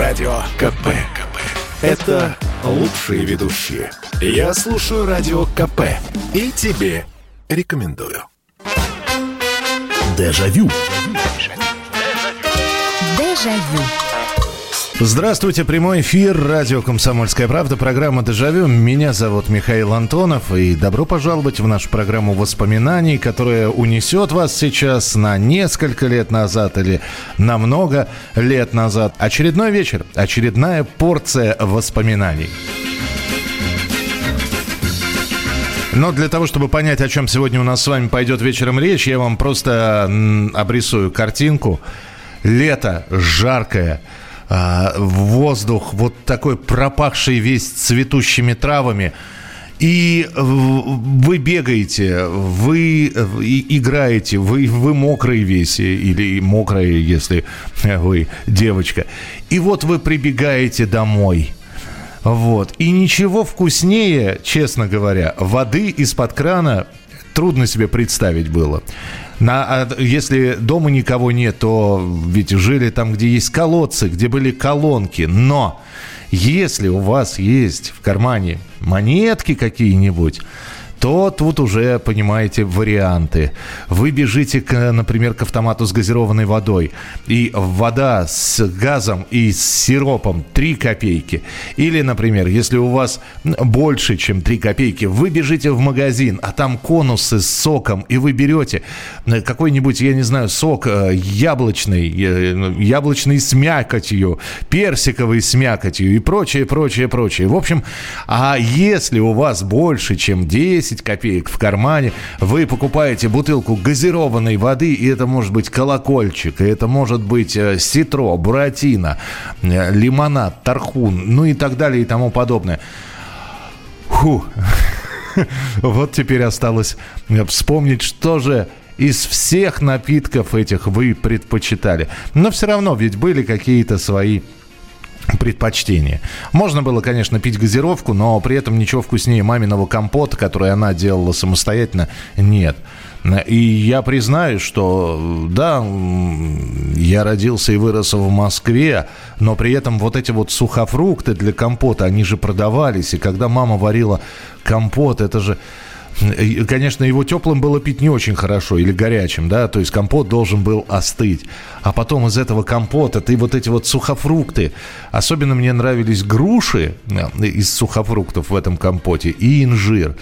Радио КП. КП. Это лучшие ведущие. Я слушаю Радио КП. И тебе рекомендую. Дежавю. Дежавю. Здравствуйте, прямой эфир, радио «Комсомольская правда», программа «Дежавю». Меня зовут Михаил Антонов, и добро пожаловать в нашу программу воспоминаний, которая унесет вас сейчас на несколько лет назад или на много лет назад. Очередной вечер, очередная порция воспоминаний. Но для того, чтобы понять, о чем сегодня у нас с вами пойдет вечером речь, я вам просто обрисую картинку. Лето жаркое, а, воздух вот такой пропахший весь цветущими травами. И вы бегаете, вы играете, вы, вы мокрые весь, или мокрые, если вы девочка. И вот вы прибегаете домой. Вот. И ничего вкуснее, честно говоря, воды из-под крана трудно себе представить было. На, а если дома никого нет, то ведь жили там, где есть колодцы, где были колонки. Но если у вас есть в кармане монетки какие-нибудь, то тут уже, понимаете, варианты. Вы бежите, к, например, к автомату с газированной водой, и вода с газом и с сиропом 3 копейки. Или, например, если у вас больше, чем 3 копейки, вы бежите в магазин, а там конусы с соком, и вы берете э, какой-нибудь, я не знаю, сок э, яблочный, э, яблочный с мякотью, персиковый с мякотью и прочее, прочее, прочее. В общем, а если у вас больше, чем 10 копеек в кармане, вы покупаете бутылку газированной воды, и это может быть колокольчик, и это может быть э, ситро, буратино, э, лимонад, тархун, ну и так далее и тому подобное. Фу. Вот теперь осталось э, вспомнить, что же из всех напитков этих вы предпочитали. Но все равно ведь были какие-то свои предпочтения. Можно было, конечно, пить газировку, но при этом ничего вкуснее маминого компота, который она делала самостоятельно, нет. И я признаюсь, что да, я родился и вырос в Москве, но при этом вот эти вот сухофрукты для компота, они же продавались. И когда мама варила компот, это же... Конечно, его теплым было пить не очень хорошо или горячим, да, то есть компот должен был остыть. А потом из этого компота ты вот эти вот сухофрукты, особенно мне нравились груши э, из сухофруктов в этом компоте и инжир.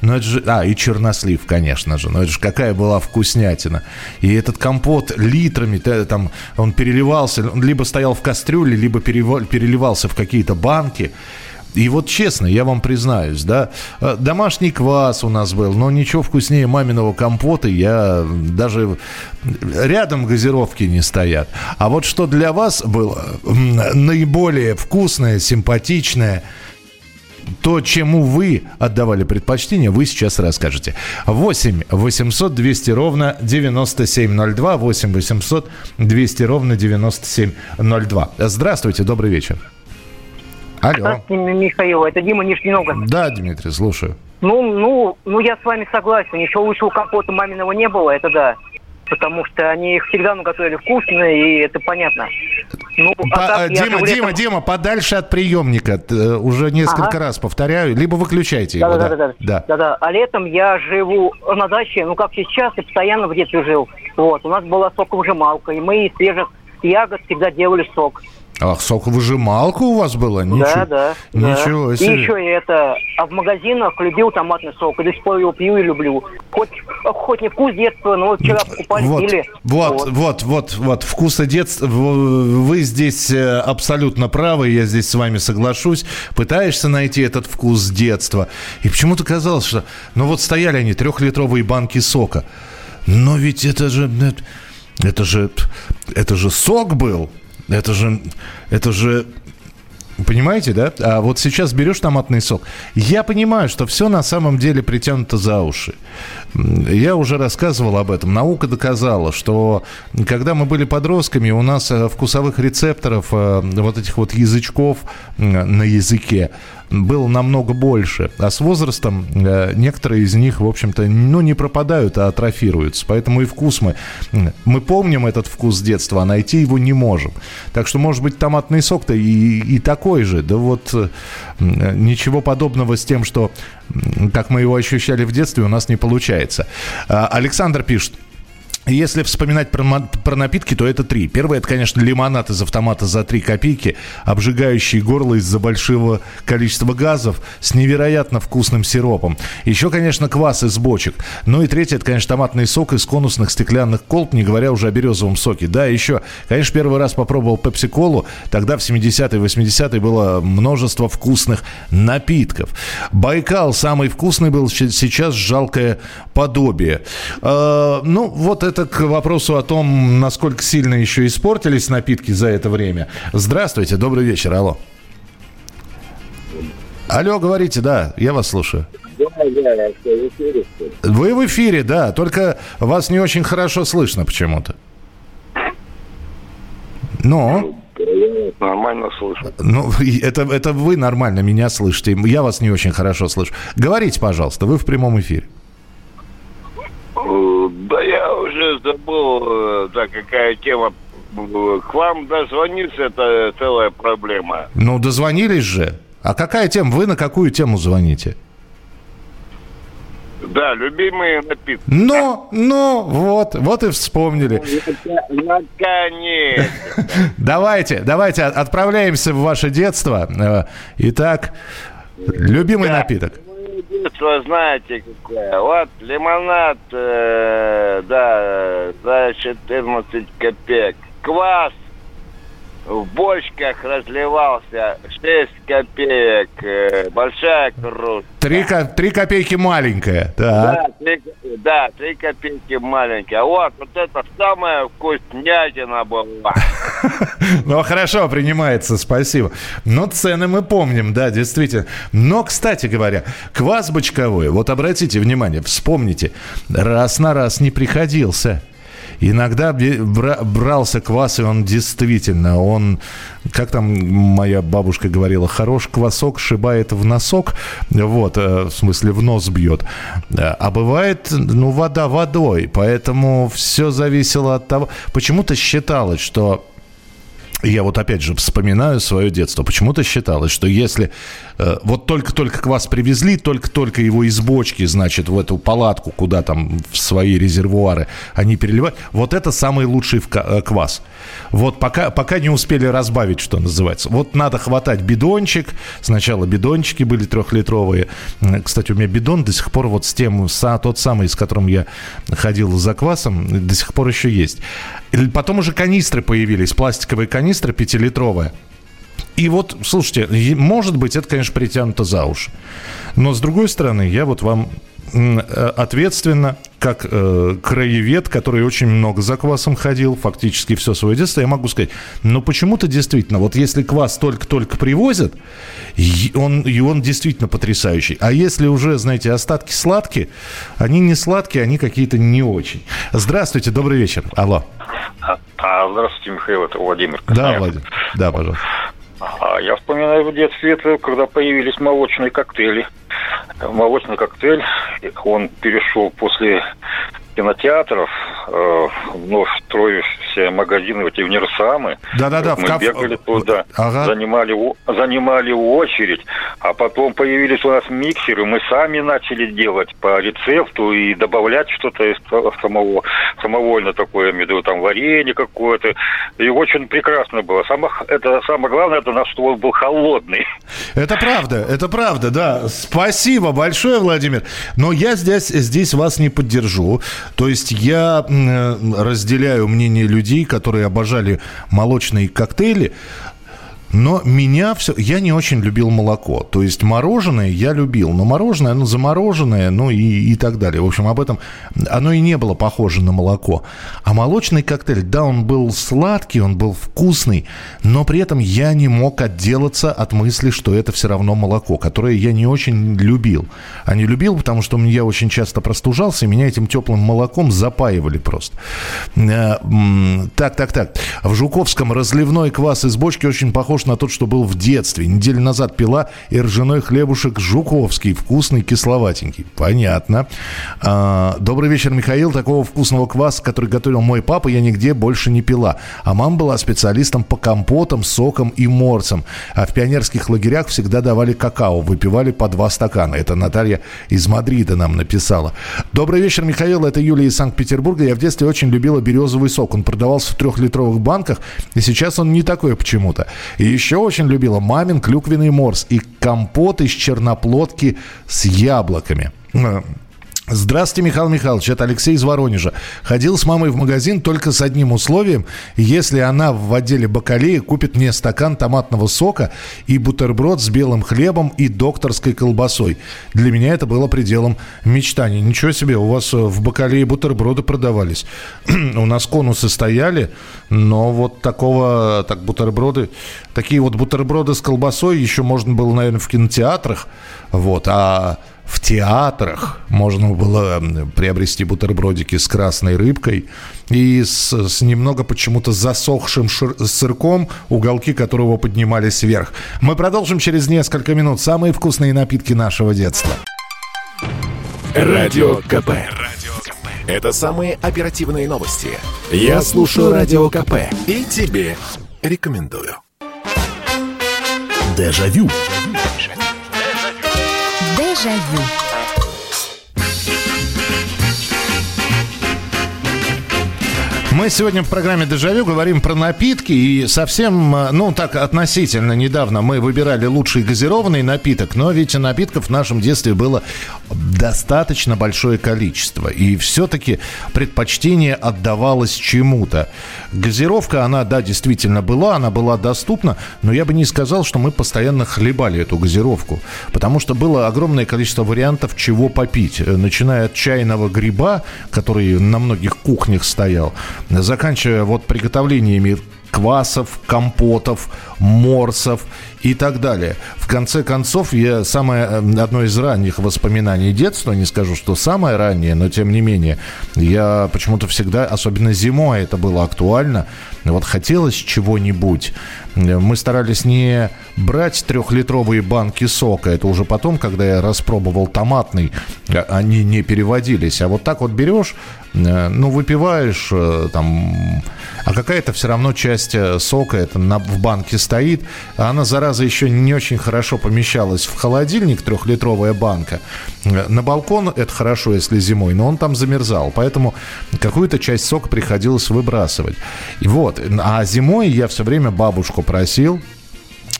Ну, это же... А, и чернослив, конечно же. Но это же какая была вкуснятина. И этот компот литрами, та- там, он переливался, он либо стоял в кастрюле, либо переливался в какие-то банки. И вот честно, я вам признаюсь, да, э, домашний квас у нас был, но ничего вкуснее маминого компота я даже рядом газировки не стоят. А вот что для вас было наиболее вкусное, симпатичное, то, чему вы отдавали предпочтение, вы сейчас расскажете. 8 800 200 ровно 9702. 8 800 200 ровно 9702. Здравствуйте, добрый вечер. Алло. Здравствуйте, Михаил, это Дима Нижний Новгород. Да, Дмитрий, слушаю. Ну, ну, ну, я с вами согласен. Еще лучшего компота маминого не было, это да. Потому что они их всегда ну, готовили вкусно, и это понятно. Ну, а По- так э, я Дима, Дима, летом- Дима, подальше от приемника. Э, Уже несколько Ага. раз повторяю. Либо выключайте его. Да, да, да, да, да. да, да. А летом я живу на даче, ну как сейчас, и постоянно в детстве жил. Вот, у нас была соковыжималка, и мы из свежих ягод всегда делали сок. Ах, соковыжималка у вас была? Ничего, Да, да. Ничего да. себе. И еще и это, а в магазинах любил томатный сок, и до сих пор его пью и люблю. Хоть, хоть не вкус детства, но вот вчера покупали, Вот, пили. вот, вот, вот, вот, вкуса детства. Вы здесь э, абсолютно правы, я здесь с вами соглашусь. Пытаешься найти этот вкус детства. И почему-то казалось, что... Ну вот стояли они, трехлитровые банки сока. Но ведь это же... Это же... Это же сок был. Это же... Это же... Понимаете, да? А вот сейчас берешь томатный сок. Я понимаю, что все на самом деле притянуто за уши. Я уже рассказывал об этом. Наука доказала, что когда мы были подростками, у нас э, вкусовых рецепторов, э, вот этих вот язычков на языке, было намного больше. А с возрастом э, некоторые из них, в общем-то, ну, не пропадают, а атрофируются. Поэтому и вкус мы... Мы помним этот вкус детства, а найти его не можем. Так что, может быть, томатный сок-то и, и такой же. Да вот э, ничего подобного с тем, что как мы его ощущали в детстве, у нас не получается. А, Александр пишет. Если вспоминать про, про напитки, то это три. Первое, это, конечно, лимонад из автомата за три копейки, обжигающий горло из-за большого количества газов с невероятно вкусным сиропом. Еще, конечно, квас из бочек. Ну и третье, это, конечно, томатный сок из конусных стеклянных колб, не говоря уже о березовом соке. Да, еще, конечно, первый раз попробовал пепси-колу. Тогда в 70-е, 80-е было множество вкусных напитков. Байкал самый вкусный был, сейчас жалкое подобие. Э, ну, вот это это к вопросу о том, насколько сильно еще испортились напитки за это время. Здравствуйте, добрый вечер, алло. Алло, говорите, да, я вас слушаю. Да, да, я в эфире. Вы в эфире, да, только вас не очень хорошо слышно почему-то. Но... Я нормально слышу. Ну, это, это вы нормально меня слышите. Я вас не очень хорошо слышу. Говорите, пожалуйста, вы в прямом эфире. Э, да я уже забыл, э, да, какая тема. К вам дозвониться, это целая проблема. Ну, дозвонились же. А какая тема? Вы на какую тему звоните? Да, любимые напитки. Ну, ну, вот, вот и вспомнили. Наконец. Давайте, давайте отправляемся в ваше детство. Э, итак, любимый напиток детство знаете какое. Вот лимонад, э, да, за 14 копеек. Квас в бочках разливался 6 копеек, э, большая кружка. Три, три копейки маленькая, да. Да, 3, да, 3 копейки маленькая. Вот, вот это самая вкуснятина была. Ну, хорошо, принимается, спасибо. Но цены мы помним, да, действительно. Но, кстати говоря, квас бочковой, вот обратите внимание, вспомните, раз на раз не приходился. Иногда брался квас, и он действительно, он, как там моя бабушка говорила, хорош квасок шибает в носок, вот, э, в смысле в нос бьет. А бывает, ну, вода водой, поэтому все зависело от того... Почему-то считалось, что я вот опять же вспоминаю свое детство. Почему-то считалось, что если э, вот только-только к вас привезли, только-только его из бочки, значит, в эту палатку, куда там в свои резервуары они переливают, вот это самый лучший э, квас. Вот пока, пока не успели разбавить, что называется. Вот надо хватать бидончик. Сначала бидончики были трехлитровые. Кстати, у меня бидон до сих пор вот с тем, с, тот самый, с которым я ходил за квасом, до сих пор еще есть. Потом уже канистры появились, пластиковые канистры пятилитровые. И вот, слушайте, может быть, это, конечно, притянуто за уши. Но, с другой стороны, я вот вам ответственно, как э, краевед, который очень много за квасом ходил, фактически все свое детство, я могу сказать, но почему-то действительно, вот если квас только-только привозят, и он, и он действительно потрясающий. А если уже, знаете, остатки сладкие, они не сладкие, они какие-то не очень. Здравствуйте, добрый вечер. Алло. А, а здравствуйте, Михаил, это Владимир. Да, Владимир. Да, пожалуйста. А я вспоминаю в детстве, это, когда появились молочные коктейли. Молочный коктейль, он перешел после кинотеатров, э, вновь строившиеся магазины, эти универсамы. Да-да-да. Мы каф... бегали туда, ага. занимали, занимали очередь, а потом появились у нас миксеры, мы сами начали делать по рецепту и добавлять что-то из самого, самовольно такое, имею там варенье какое-то. И очень прекрасно было. Самое, это, самое главное, это наш, что он был холодный. Это правда, это правда, да. Спасибо большое, Владимир. Но я здесь, здесь вас не поддержу. То есть я разделяю мнение людей, которые обожали молочные коктейли, но меня все... Я не очень любил молоко. То есть мороженое я любил. Но мороженое, оно замороженное, ну и, и так далее. В общем, об этом... Оно и не было похоже на молоко. А молочный коктейль, да, он был сладкий, он был вкусный, но при этом я не мог отделаться от мысли, что это все равно молоко, которое я не очень любил. А не любил, потому что я очень часто простужался, и меня этим теплым молоком запаивали просто. Э, так, так, так. В Жуковском разливной квас из бочки очень похож похож на тот, что был в детстве. Неделю назад пила и ржаной хлебушек Жуковский, вкусный, кисловатенький. Понятно. А, добрый вечер, Михаил. Такого вкусного кваса, который готовил мой папа, я нигде больше не пила. А мама была специалистом по компотам, сокам и морцам. А в пионерских лагерях всегда давали какао, выпивали по два стакана. Это Наталья из Мадрида нам написала. Добрый вечер, Михаил. Это Юлия из Санкт-Петербурга. Я в детстве очень любила березовый сок. Он продавался в трехлитровых банках, и сейчас он не такой почему-то. И еще очень любила мамин клюквенный морс и компот из черноплодки с яблоками. Здравствуйте, Михаил Михайлович, это Алексей из Воронежа. Ходил с мамой в магазин только с одним условием. Если она в отделе бакалеи купит мне стакан томатного сока и бутерброд с белым хлебом и докторской колбасой. Для меня это было пределом мечтаний. Ничего себе, у вас в бакалее бутерброды продавались. у нас конусы стояли, но вот такого, так бутерброды, такие вот бутерброды с колбасой еще можно было, наверное, в кинотеатрах. Вот, а в театрах можно было приобрести бутербродики с красной рыбкой и с, с немного почему-то засохшим шир, сырком, уголки которого поднимались вверх. Мы продолжим через несколько минут самые вкусные напитки нашего детства. Радио КП. Это самые оперативные новости. Я слушаю Радио КП и тебе рекомендую. Дежавю. Дежавю. Мы сегодня в программе «Дежавю» говорим про напитки. И совсем, э, ну так, относительно недавно мы выбирали лучший газированный напиток. Но ведь напитков в нашем детстве было достаточно большое количество. И все-таки предпочтение отдавалось чему-то. Газировка, она, да, действительно была, она была доступна. Но я бы не сказал, что мы постоянно хлебали эту газировку. Потому что было огромное количество вариантов, чего попить. Э, начиная от чайного гриба, который на многих кухнях стоял, заканчивая вот приготовлениями квасов, компотов, морсов и так далее. В конце концов, я самое, э, одно из ранних воспоминаний детства, не скажу, что самое раннее, но тем не менее, я почему-то всегда, особенно зимой это было актуально, вот хотелось чего-нибудь. Мы старались не брать трехлитровые банки сока, это уже потом, когда я распробовал томатный, а, они не переводились, а вот так вот берешь, э, ну, выпиваешь э, там, а какая-то все равно часть сока это на, в банке стоит, а она, зараза, еще не очень хорошо помещалась в холодильник, трехлитровая банка. На балкон это хорошо, если зимой, но он там замерзал, поэтому какую-то часть сока приходилось выбрасывать. И вот, а зимой я все время бабушку просил,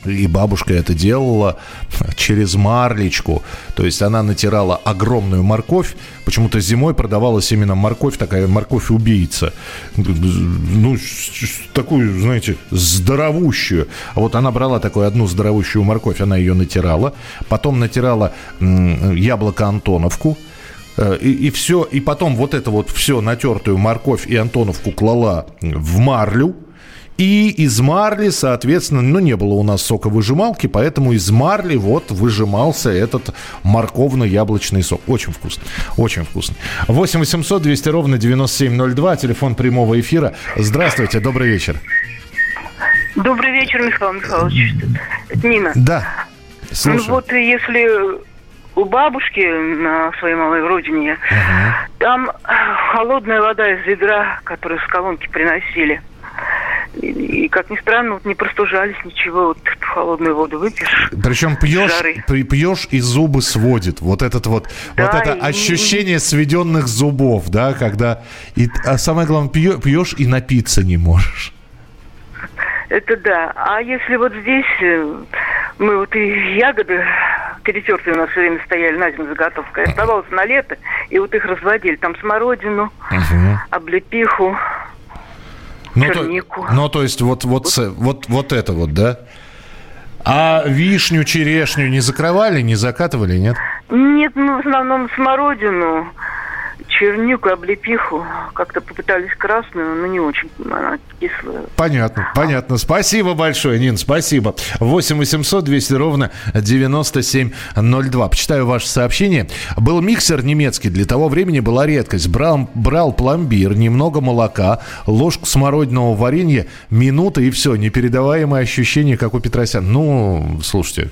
и бабушка это делала через марлечку. То есть она натирала огромную морковь. Почему-то зимой продавалась именно морковь, такая морковь-убийца. Ну, такую, знаете, здоровущую. А вот она брала такую одну здоровущую морковь, она ее натирала. Потом натирала яблоко Антоновку. Э, и, и все, и потом вот это вот все натертую морковь и Антоновку клала в марлю, и из марли, соответственно, ну, не было у нас соковыжималки, поэтому из марли вот выжимался этот морковно-яблочный сок. Очень вкусный, очень вкусный. 8 800 200 ровно 9702, телефон прямого эфира. Здравствуйте, добрый вечер. Добрый вечер, Михаил Михайлович. Это Нина. Да, слушаю. Ну, вот если у бабушки на своей малой родине, uh там холодная вода из ведра, которую с колонки приносили – и, как ни странно, вот не простужались ничего, вот холодную воду выпьешь. Причем пьешь, пьешь и зубы сводит. Вот этот вот, да, вот это и, ощущение сведенных зубов, да, когда... И, а самое главное, пьешь, пьешь и напиться не можешь. Это да. А если вот здесь э, мы вот и ягоды перетертые у нас все время стояли на зиму заготовка, оставалось на лето, и вот их разводили. Там смородину, угу. облепиху, ну, чернику. То, ну, то есть вот, вот, вот. вот, это вот, да? А вишню, черешню не закрывали, не закатывали, нет? Нет, ну, в основном смородину, чернику, облепиху. Как-то попытались красную, но не очень. Она кислая. Понятно, понятно. Спасибо большое, Нин, спасибо. 8 800 200 ровно 9702. Почитаю ваше сообщение. Был миксер немецкий. Для того времени была редкость. Брал, брал пломбир, немного молока, ложку смородиного варенья, минута и все. Непередаваемое ощущение, как у Петросяна. Ну, слушайте,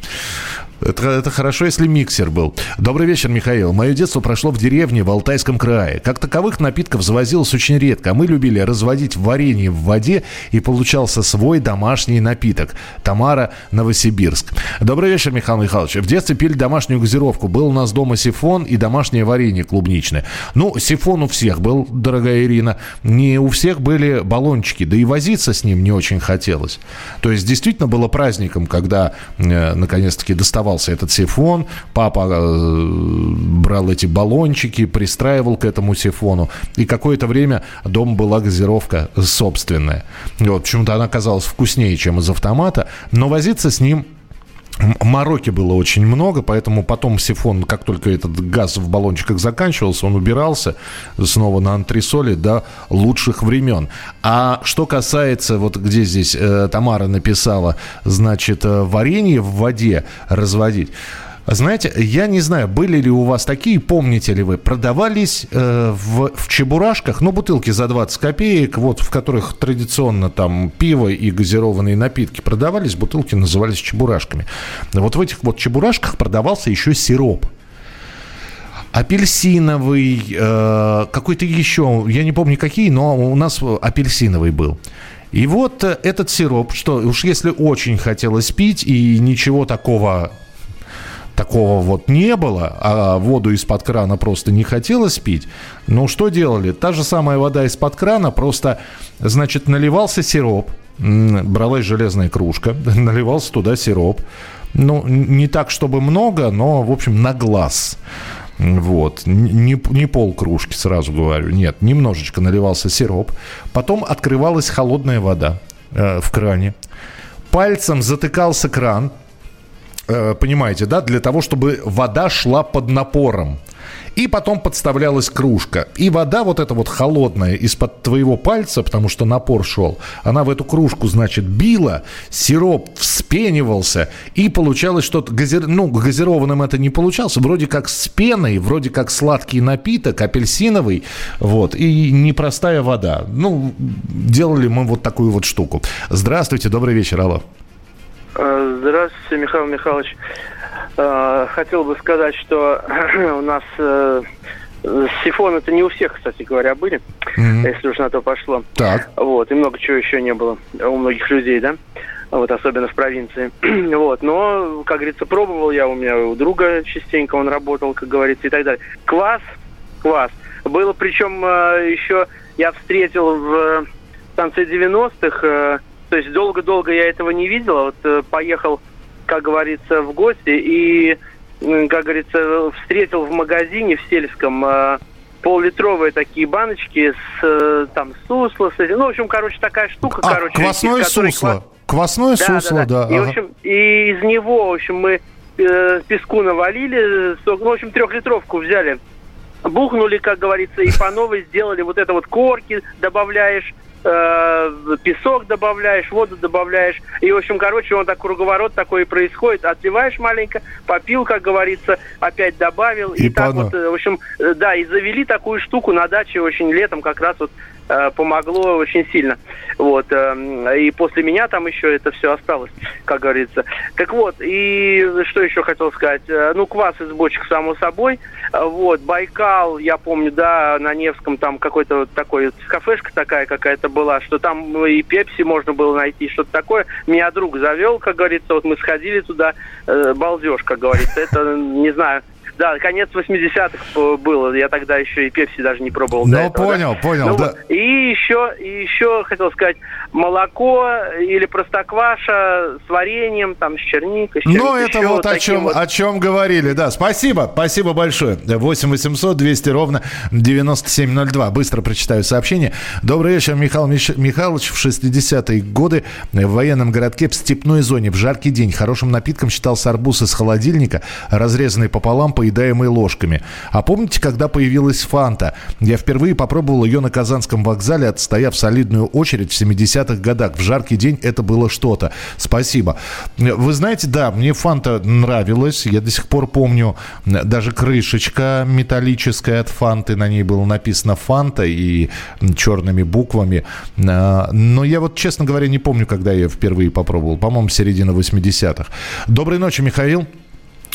это, это хорошо, если миксер был. Добрый вечер, Михаил. Мое детство прошло в деревне в Алтайском крае. Как таковых напитков завозилось очень редко. Мы любили разводить варенье в воде, и получался свой домашний напиток. Тамара, Новосибирск. Добрый вечер, Михаил Михайлович. В детстве пили домашнюю газировку. Был у нас дома сифон и домашнее варенье клубничное. Ну, сифон у всех был, дорогая Ирина. Не у всех были баллончики. Да и возиться с ним не очень хотелось. То есть, действительно было праздником, когда, э, наконец-таки, доставал оставался этот сифон. Папа э, брал эти баллончики, пристраивал к этому сифону. И какое-то время дома была газировка собственная. Вот, почему-то она казалась вкуснее, чем из автомата. Но возиться с ним Мороки было очень много, поэтому потом сифон, как только этот газ в баллончиках заканчивался, он убирался снова на антресоли до лучших времен. А что касается, вот где здесь э, Тамара написала, значит, э, варенье в воде разводить. Знаете, я не знаю, были ли у вас такие, помните ли вы, продавались э, в, в чебурашках, ну, бутылки за 20 копеек, вот, в которых традиционно там пиво и газированные напитки продавались, бутылки назывались чебурашками. Вот в этих вот чебурашках продавался еще сироп апельсиновый, э, какой-то еще, я не помню какие, но у нас апельсиновый был. И вот э, этот сироп, что уж если очень хотелось пить и ничего такого такого вот не было, а воду из-под крана просто не хотелось пить, ну что делали? Та же самая вода из-под крана, просто, значит, наливался сироп, бралась железная кружка, наливался туда сироп, ну, не так, чтобы много, но, в общем, на глаз. Вот. Не, не пол кружки, сразу говорю. Нет, немножечко наливался сироп. Потом открывалась холодная вода э, в кране. Пальцем затыкался кран, понимаете, да, для того, чтобы вода шла под напором. И потом подставлялась кружка. И вода вот эта вот холодная из-под твоего пальца, потому что напор шел, она в эту кружку, значит, била, сироп вспенивался, и получалось что-то... Газир... Ну, газированным это не получалось. Вроде как с пеной, вроде как сладкий напиток, апельсиновый, вот, и непростая вода. Ну, делали мы вот такую вот штуку. Здравствуйте, добрый вечер, алло. Э, здравствуйте, Михаил Михайлович. Э, хотел бы сказать, что у нас э, сифон это не у всех, кстати говоря, были, mm-hmm. если уж на то пошло. Так. Вот, и много чего еще не было у многих людей, да? Вот, особенно в провинции. вот, но, как говорится, пробовал я, у меня у друга частенько он работал, как говорится, и так далее. Квас, квас. Было, причем еще я встретил в конце 90-х то есть долго-долго я этого не видел. А вот э, поехал, как говорится, в гости и, как говорится, встретил в магазине в сельском э, поллитровые такие баночки с э, там сусло, с этим. Ну, в общем, короче, такая штука, а, короче. Квасное сусло. Квасное да, сусло, да. да. да. И, ага. в общем, и из него, в общем, мы э, песку навалили, ну, в общем, трехлитровку взяли, бухнули, как говорится, и по новой сделали вот это вот корки, добавляешь э, песок добавляешь, воду добавляешь. И, в общем, короче, он так круговорот такой и происходит. Отливаешь маленько, попил, как говорится, опять добавил. И, и так вот, э, в общем, э, да, и завели такую штуку на даче очень летом как раз вот помогло очень сильно. Вот. Э, и после меня там еще это все осталось, как говорится. Так вот, и что еще хотел сказать? Э, ну, квас из бочек, само собой. Вот. Байкал, я помню, да, на Невском там какой-то вот такой, кафешка такая какая-то была, что там и пепси можно было найти, что-то такое. Меня друг завел, как говорится, вот мы сходили туда, балдеж, как говорится. Это, не знаю, да, конец 80-х было. Я тогда еще и пепси даже не пробовал. Ну, понял, да? понял, ну, да. И еще, и еще хотел сказать, молоко или простокваша с вареньем, там, с черникой. С ну, это вот, о чем, вот. о чем говорили, да. Спасибо, спасибо большое. 8 800 200 ровно 9702. Быстро прочитаю сообщение. Добрый вечер, Михаил Миш... Михайлович. В 60-е годы в военном городке в степной зоне в жаркий день хорошим напитком считался арбуз из холодильника, разрезанный пополам, по поедаемой ложками. А помните, когда появилась фанта? Я впервые попробовал ее на Казанском вокзале, отстояв солидную очередь в 70-х годах. В жаркий день это было что-то. Спасибо. Вы знаете, да, мне фанта нравилась. Я до сих пор помню даже крышечка металлическая от фанты. На ней было написано фанта и черными буквами. А, но я вот, честно говоря, не помню, когда я впервые попробовал. По-моему, середина 80-х. Доброй ночи, Михаил.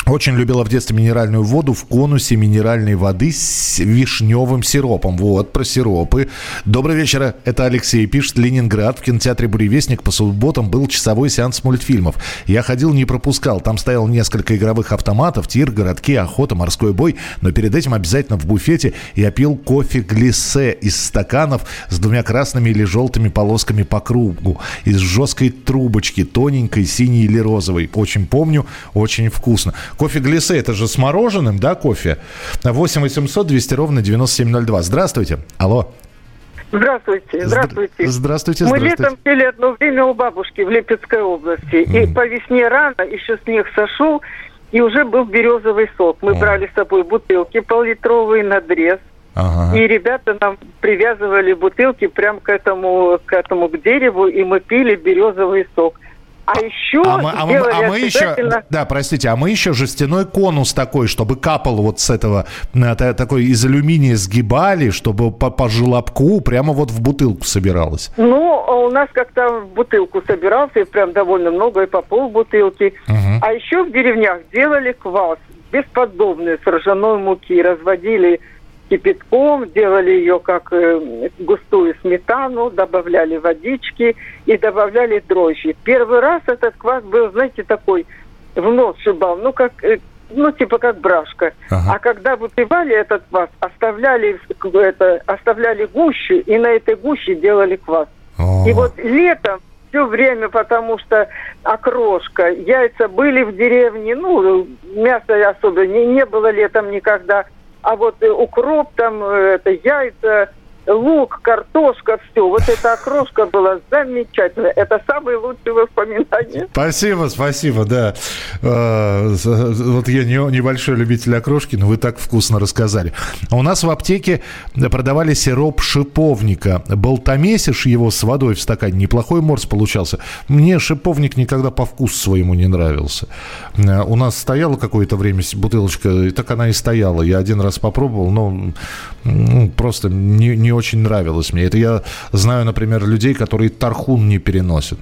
Очень любила в детстве минеральную воду в конусе минеральной воды с вишневым сиропом. Вот, про сиропы. Добрый вечер, это Алексей пишет. Ленинград. В кинотеатре «Буревестник» по субботам был часовой сеанс мультфильмов. Я ходил, не пропускал. Там стоял несколько игровых автоматов, тир, городки, охота, морской бой. Но перед этим обязательно в буфете я пил кофе глиссе из стаканов с двумя красными или желтыми полосками по кругу. Из жесткой трубочки, тоненькой, синей или розовой. Очень помню, очень вкусно. Кофе Глиссе, это же с мороженым, да, кофе? 8 800 200 ровно 9702. Здравствуйте. Алло. Здравствуйте, здравствуйте. Здравствуйте, Мы здравствуйте. летом пили одно время у бабушки в Липецкой области. Mm. И по весне рано, еще снег сошел, и уже был березовый сок. Мы mm. брали с собой бутылки пол-литровые, надрез. Ага. И ребята нам привязывали бутылки прямо к этому, к этому к дереву, и мы пили березовый сок. А еще а мы, а мы, а мы еще, да, простите, а мы еще жестяной конус такой, чтобы капал вот с этого, э, такой из алюминия сгибали, чтобы по, по желобку прямо вот в бутылку собиралось. Ну, а у нас как-то в бутылку собирался, и прям довольно много, и по пол бутылки. Угу. А еще в деревнях делали квас бесподобный с ржаной муки, разводили кипятком, делали ее как э, густую сметану, добавляли водички и добавляли дрожжи. Первый раз этот квас был, знаете, такой в нос шибал, ну как э, ну, типа как брашка. Ага. А когда выпивали этот квас, оставляли, это, оставляли гущу, и на этой гуще делали квас. О. И вот летом все время, потому что окрошка, яйца были в деревне, ну, мяса особо не, не было летом никогда а вот э, укроп, там, э, это яйца, лук, картошка, все. Вот эта окрошка была замечательная. Это самые лучшие воспоминания. Спасибо, спасибо, да. А, вот я не, небольшой любитель окрошки, но вы так вкусно рассказали. У нас в аптеке продавали сироп шиповника. Болтомесишь его с водой в стакане. Неплохой морс получался. Мне шиповник никогда по вкусу своему не нравился. А, у нас стояла какое-то время бутылочка, и так она и стояла. Я один раз попробовал, но ну, просто не, не очень нравилось мне. Это я знаю, например, людей, которые тархун не переносят.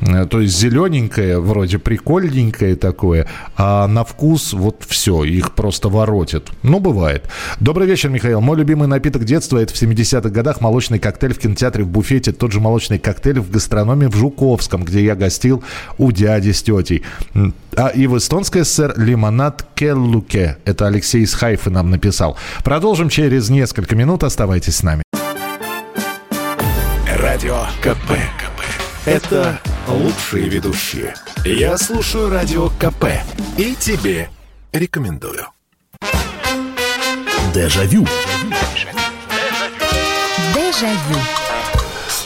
Э, то есть зелененькое, вроде прикольненькое такое, а на вкус вот все, их просто воротит. Ну, бывает. Добрый вечер, Михаил. Мой любимый напиток детства – это в 70-х годах молочный коктейль в кинотеатре в буфете. Тот же молочный коктейль в гастрономе в Жуковском, где я гостил у дяди с тетей. А и в эстонской ССР лимонад Келлуке. Это Алексей из Хайфы нам написал. Продолжим через несколько минут. Оставайтесь с нами. Радио КП. Это лучшие ведущие. Я слушаю Радио КП и тебе рекомендую. Дежавю. Дежавю.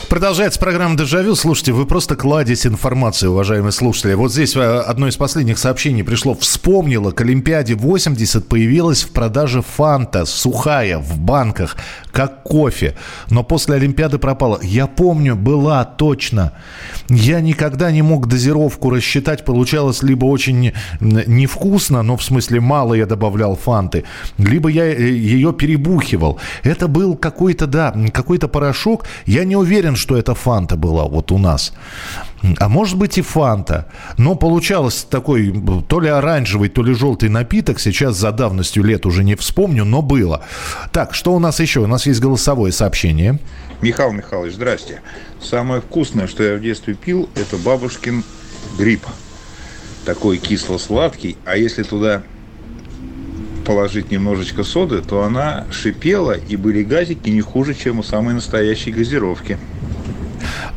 Продолжается программа «Дежавю». Слушайте, вы просто кладезь информации, уважаемые слушатели. Вот здесь э, одно из последних сообщений пришло. Вспомнила, к Олимпиаде 80 появилась в продаже фанта сухая в банках, как кофе. Но после Олимпиады пропала. Я помню, была точно. Я никогда не мог дозировку рассчитать. Получалось либо очень невкусно, но в смысле мало я добавлял фанты, либо я э, ее перебухивал. Это был какой-то, да, какой-то порошок. Я не уверен, что это фанта была вот у нас. А может быть и фанта. Но получалось такой то ли оранжевый, то ли желтый напиток. Сейчас за давностью лет уже не вспомню, но было. Так, что у нас еще? У нас есть голосовое сообщение. Михаил Михайлович, здрасте. Самое вкусное, что я в детстве пил, это бабушкин гриб. Такой кисло-сладкий. А если туда положить немножечко соды, то она шипела, и были газики не хуже, чем у самой настоящей газировки.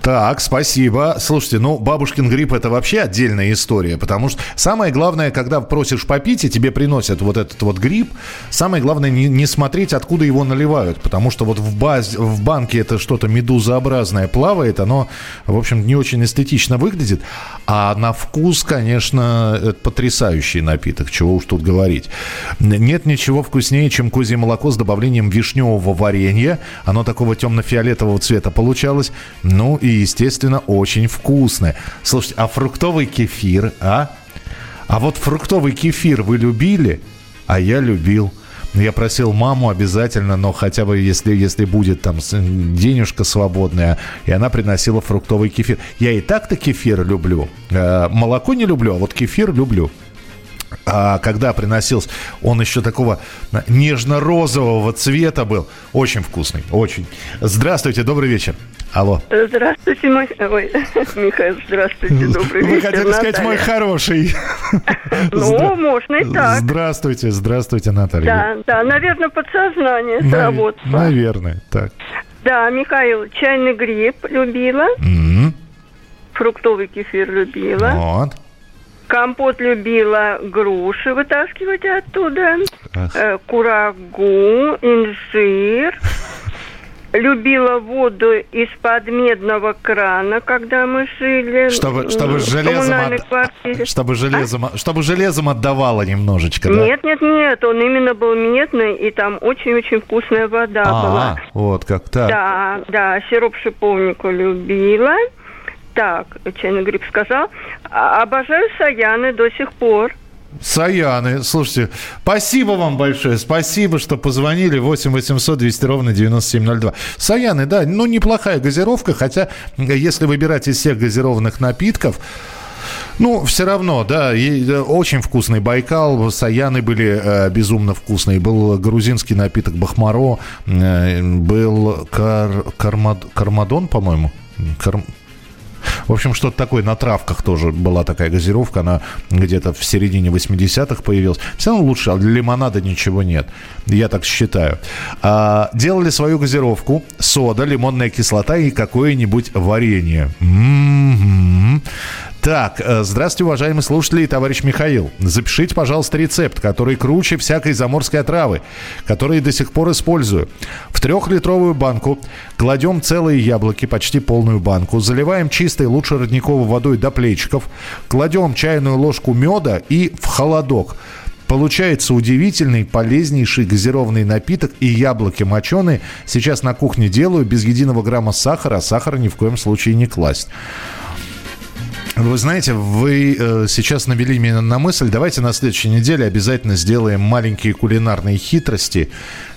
Так, спасибо. Слушайте, ну, бабушкин гриб это вообще отдельная история, потому что самое главное, когда просишь попить, и тебе приносят вот этот вот гриб, самое главное не, не смотреть, откуда его наливают, потому что вот в, баз, в банке это что-то медузообразное плавает, оно, в общем, не очень эстетично выглядит, а на вкус, конечно, это потрясающий напиток, чего уж тут говорить. Нет ничего вкуснее, чем козье молоко с добавлением вишневого варенья, оно такого темно-фиолетового цвета получалось, ну и естественно, очень вкусное. Слушайте, а фруктовый кефир, а? А вот фруктовый кефир вы любили? А я любил. Я просил маму обязательно, но хотя бы если, если будет там денежка свободная, и она приносила фруктовый кефир. Я и так-то кефир люблю. Э, молоко не люблю, а вот кефир люблю. А когда приносился, он еще такого нежно-розового цвета был. Очень вкусный, очень. Здравствуйте, добрый вечер. Алло. Здравствуйте, мой... Ой, Михаил, здравствуйте, добрый вечер. Вы хотели Наталья. сказать мой хороший. Ну, можно и так. Здравствуйте, здравствуйте, Наталья. Да, да, наверное, подсознание сработало. Наверное, так. Да, Михаил, чайный гриб любила. Фруктовый кефир любила. Вот. Компот любила груши вытаскивать оттуда. Э, курагу, инжир любила воду из-под медного крана, когда мы жили. Чтобы, чтобы железом, от... чтобы, железом, а? чтобы железом отдавало немножечко, да? Нет, нет, нет, он именно был медный, и там очень-очень вкусная вода а, была. вот как так. Да, да, сироп шиповнику любила. Так, чайный гриб сказал. А, обожаю саяны до сих пор. Саяны. Слушайте, спасибо вам большое. Спасибо, что позвонили. 8 800 200 ровно 9702. Саяны, да, ну неплохая газировка, хотя если выбирать из всех газированных напитков, ну, все равно, да, очень вкусный Байкал, Саяны были э, безумно вкусные. Был грузинский напиток Бахмаро, э, был кар, кармад, Кармадон, по-моему. Кар, в общем, что-то такое на травках тоже была такая газировка. Она где-то в середине 80-х появилась. Все равно лучше, а для лимонада ничего нет. Я так считаю. А, делали свою газировку. Сода, лимонная кислота и какое-нибудь варенье. М-м-м. Так, э, здравствуйте, уважаемые слушатели и товарищ Михаил. Запишите, пожалуйста, рецепт, который круче всякой заморской отравы, который до сих пор использую. В трехлитровую банку кладем целые яблоки, почти полную банку, заливаем чистой, лучше родниковой водой до плечиков, кладем чайную ложку меда и в холодок. Получается удивительный, полезнейший газированный напиток и яблоки моченые. Сейчас на кухне делаю без единого грамма сахара, а сахара ни в коем случае не класть. Вы знаете, вы э, сейчас навели меня на мысль. Давайте на следующей неделе обязательно сделаем маленькие кулинарные хитрости,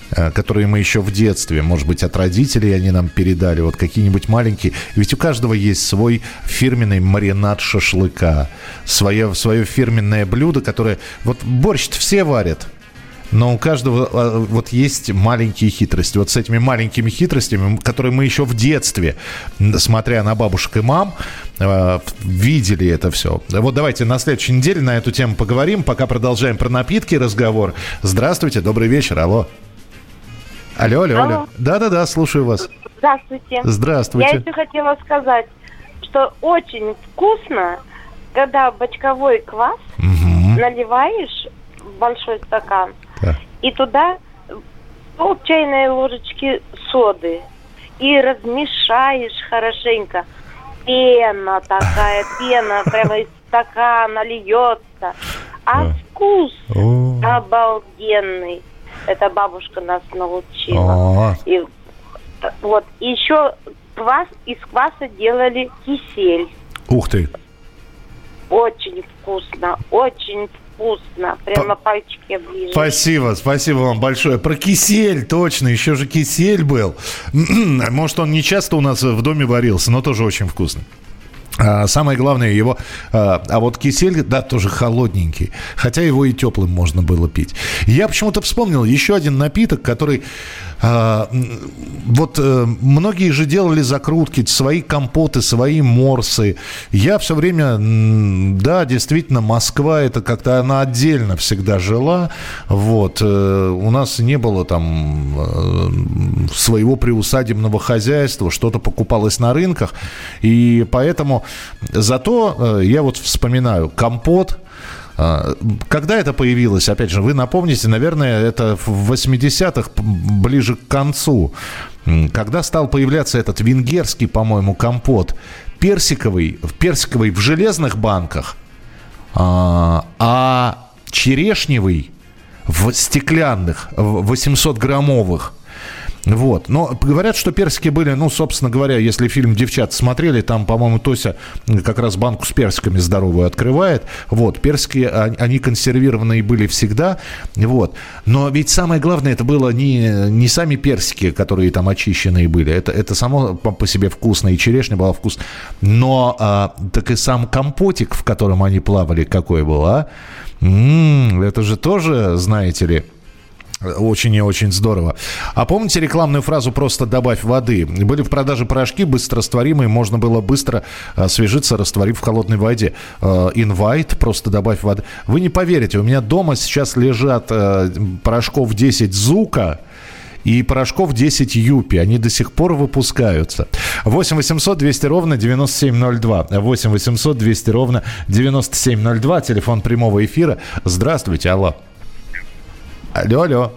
э, которые мы еще в детстве, может быть, от родителей они нам передали, вот какие-нибудь маленькие. Ведь у каждого есть свой фирменный маринад шашлыка, свое, свое фирменное блюдо, которое... Вот борщ все варят, но у каждого а, вот есть маленькие хитрости. Вот с этими маленькими хитростями, которые мы еще в детстве, смотря на бабушек и мам, а, видели это все. Вот давайте на следующей неделе на эту тему поговорим. Пока продолжаем про напитки разговор. Здравствуйте, добрый вечер, алло. Алло, алло, алло. Да-да-да, слушаю вас. Здравствуйте. Здравствуйте. Я еще хотела сказать, что очень вкусно, когда бочковой квас угу. наливаешь в большой стакан, да. И туда пол чайной ложечки соды. И размешаешь хорошенько. Пена такая, пена прямо из стакана льется. А вкус обалденный. Это бабушка нас научила. И вот еще квас из кваса делали кисель. Ух ты! Очень вкусно, очень вкусно вкусно. Прямо пальчики оближешь. Спасибо, спасибо вам большое. Про кисель, точно, еще же кисель был. Может, он не часто у нас в доме варился, но тоже очень вкусный. А, самое главное его, а, а вот кисель, да, тоже холодненький, хотя его и теплым можно было пить. Я почему-то вспомнил еще один напиток, который вот э, многие же делали закрутки, свои компоты, свои морсы. Я все время, да, действительно, Москва, это как-то она отдельно всегда жила. Вот. Э, у нас не было там э, своего приусадебного хозяйства, что-то покупалось на рынках. И поэтому зато я вот вспоминаю компот, а, когда это появилось? Опять же, вы напомните, наверное, это в 80-х, ближе к концу. Когда стал появляться этот венгерский, по-моему, компот, персиковый, персиковый в железных банках, а, а черешневый в стеклянных, 800-граммовых – вот. Но говорят, что персики были, ну, собственно говоря, если фильм «Девчат» смотрели, там, по-моему, Тося как раз банку с персиками здоровую открывает. Вот. Персики, они консервированные были всегда. Вот. Но ведь самое главное, это было не, не сами персики, которые там очищенные были. Это, это само по себе вкусно, и черешня была вкус. Но а, так и сам компотик, в котором они плавали, какой был, а? М-м, это же тоже, знаете ли, очень и очень здорово. А помните рекламную фразу «просто добавь воды»? Были в продаже порошки быстрорастворимые, можно было быстро освежиться, растворив в холодной воде. Инвайт, э, просто добавь воды. Вы не поверите, у меня дома сейчас лежат э, порошков 10 Зука, и порошков 10 Юпи. Они до сих пор выпускаются. 8 800 200 ровно 9702. 8 800 200 ровно 9702. Телефон прямого эфира. Здравствуйте, алло. Алло, алло.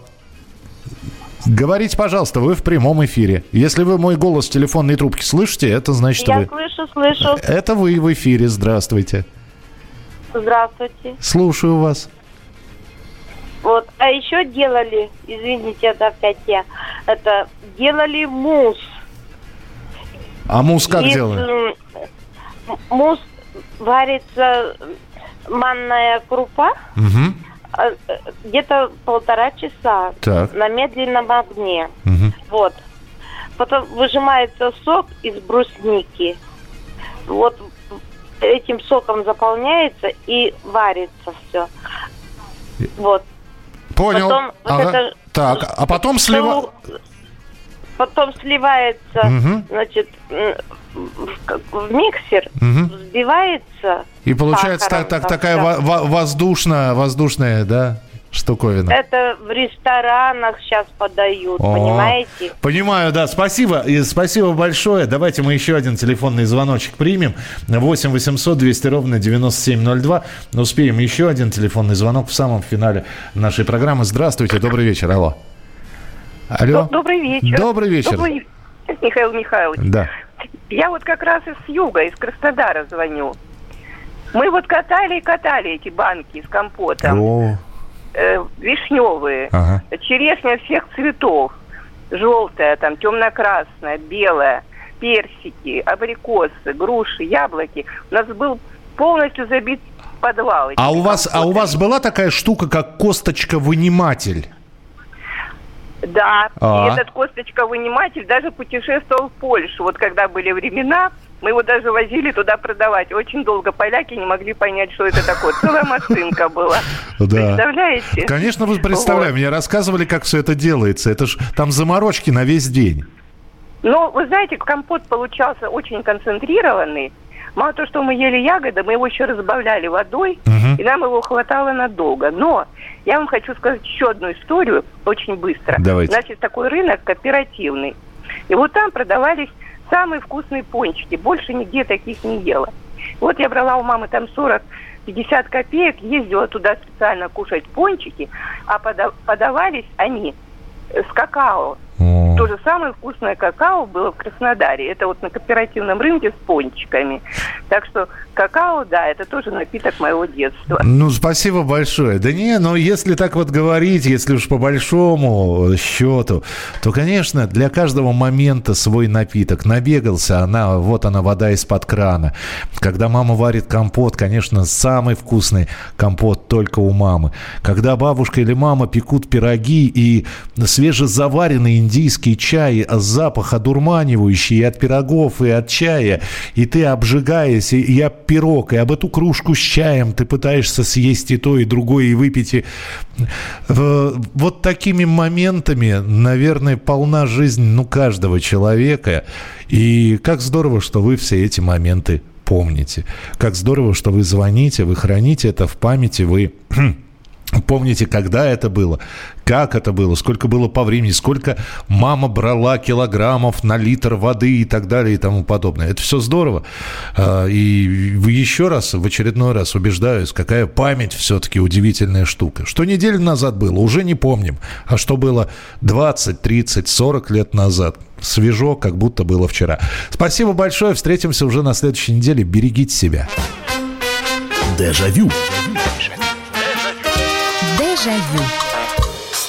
Говорите, пожалуйста, вы в прямом эфире. Если вы мой голос в телефонной трубке слышите, это значит, Я вы... слышу, слышу. Это вы в эфире. Здравствуйте. Здравствуйте. Слушаю вас. Вот, а еще делали, извините, это опять я, это делали мусс. А мусс как Из, делают? Мусс варится манная крупа. Угу где-то полтора часа так. на медленном огне. Угу. Вот. Потом выжимается сок из брусники. Вот этим соком заполняется и варится все. Вот. Понял. Потом ага. вот это, так, а потом слива... Потом сливается, угу. значит, в миксер, угу. взбивается. И получается так, так, такая воздушная, воздушная, да? штуковина. Это в ресторанах сейчас подают, О, понимаете? Понимаю, да. Спасибо. И спасибо большое. Давайте мы еще один телефонный звоночек примем. 8 800 200 ровно 9702. Успеем еще один телефонный звонок в самом финале нашей программы. Здравствуйте, добрый вечер. Алло. Алло. Добрый вечер. Добрый вечер. Добрый... Михаил Михайлович. Да. Я вот как раз из юга, из Краснодара звоню. Мы вот катали и катали эти банки с компотом. О. Э, вишневые. Ага. Черешня всех цветов. Желтая, там, темно-красная, белая. Персики, абрикосы, груши, яблоки. У нас был полностью забит подвал. А у вас, а у вас была такая штука, как косточка-выниматель? Да, а. и этот косточка-выниматель даже путешествовал в Польшу. Вот когда были времена, мы его даже возили туда продавать. Очень долго поляки не могли понять, что это такое. Целая машинка была. Да. Представляете? Конечно, вы представляем. Вот. Мне рассказывали, как все это делается. Это же там заморочки на весь день. Ну, вы знаете, компот получался очень концентрированный. Мало того, что мы ели ягоды, мы его еще разбавляли водой, угу. и нам его хватало надолго. Но я вам хочу сказать еще одну историю, очень быстро. Давайте. Значит, такой рынок кооперативный. И вот там продавались самые вкусные пончики. Больше нигде таких не ела. Вот я брала у мамы там 40 50 копеек, ездила туда специально кушать пончики, а подавались они с какао. О. То же самое вкусное какао было в Краснодаре. Это вот на кооперативном рынке с пончиками. Так что какао, да, это тоже напиток моего детства. Ну, спасибо большое. Да не, но если так вот говорить, если уж по большому счету, то, конечно, для каждого момента свой напиток. Набегался она, вот она, вода из-под крана. Когда мама варит компот, конечно, самый вкусный компот только у мамы. Когда бабушка или мама пекут пироги и свежезаваренный индийский чай, запах одурманивающий и от пирогов, и от чая, и ты обжигаешься, и я пирог, и об эту кружку с чаем ты пытаешься съесть и то, и другое, и выпить. И... Вот такими моментами, наверное, полна жизнь ну, каждого человека. И как здорово, что вы все эти моменты помните. Как здорово, что вы звоните, вы храните это в памяти, вы Помните, когда это было, как это было, сколько было по времени, сколько мама брала килограммов на литр воды и так далее и тому подобное. Это все здорово. А, и еще раз, в очередной раз убеждаюсь, какая память все-таки удивительная штука. Что неделю назад было, уже не помним. А что было 20, 30, 40 лет назад, свежо, как будто было вчера. Спасибо большое. Встретимся уже на следующей неделе. Берегите себя. Дежавю. Дежавю.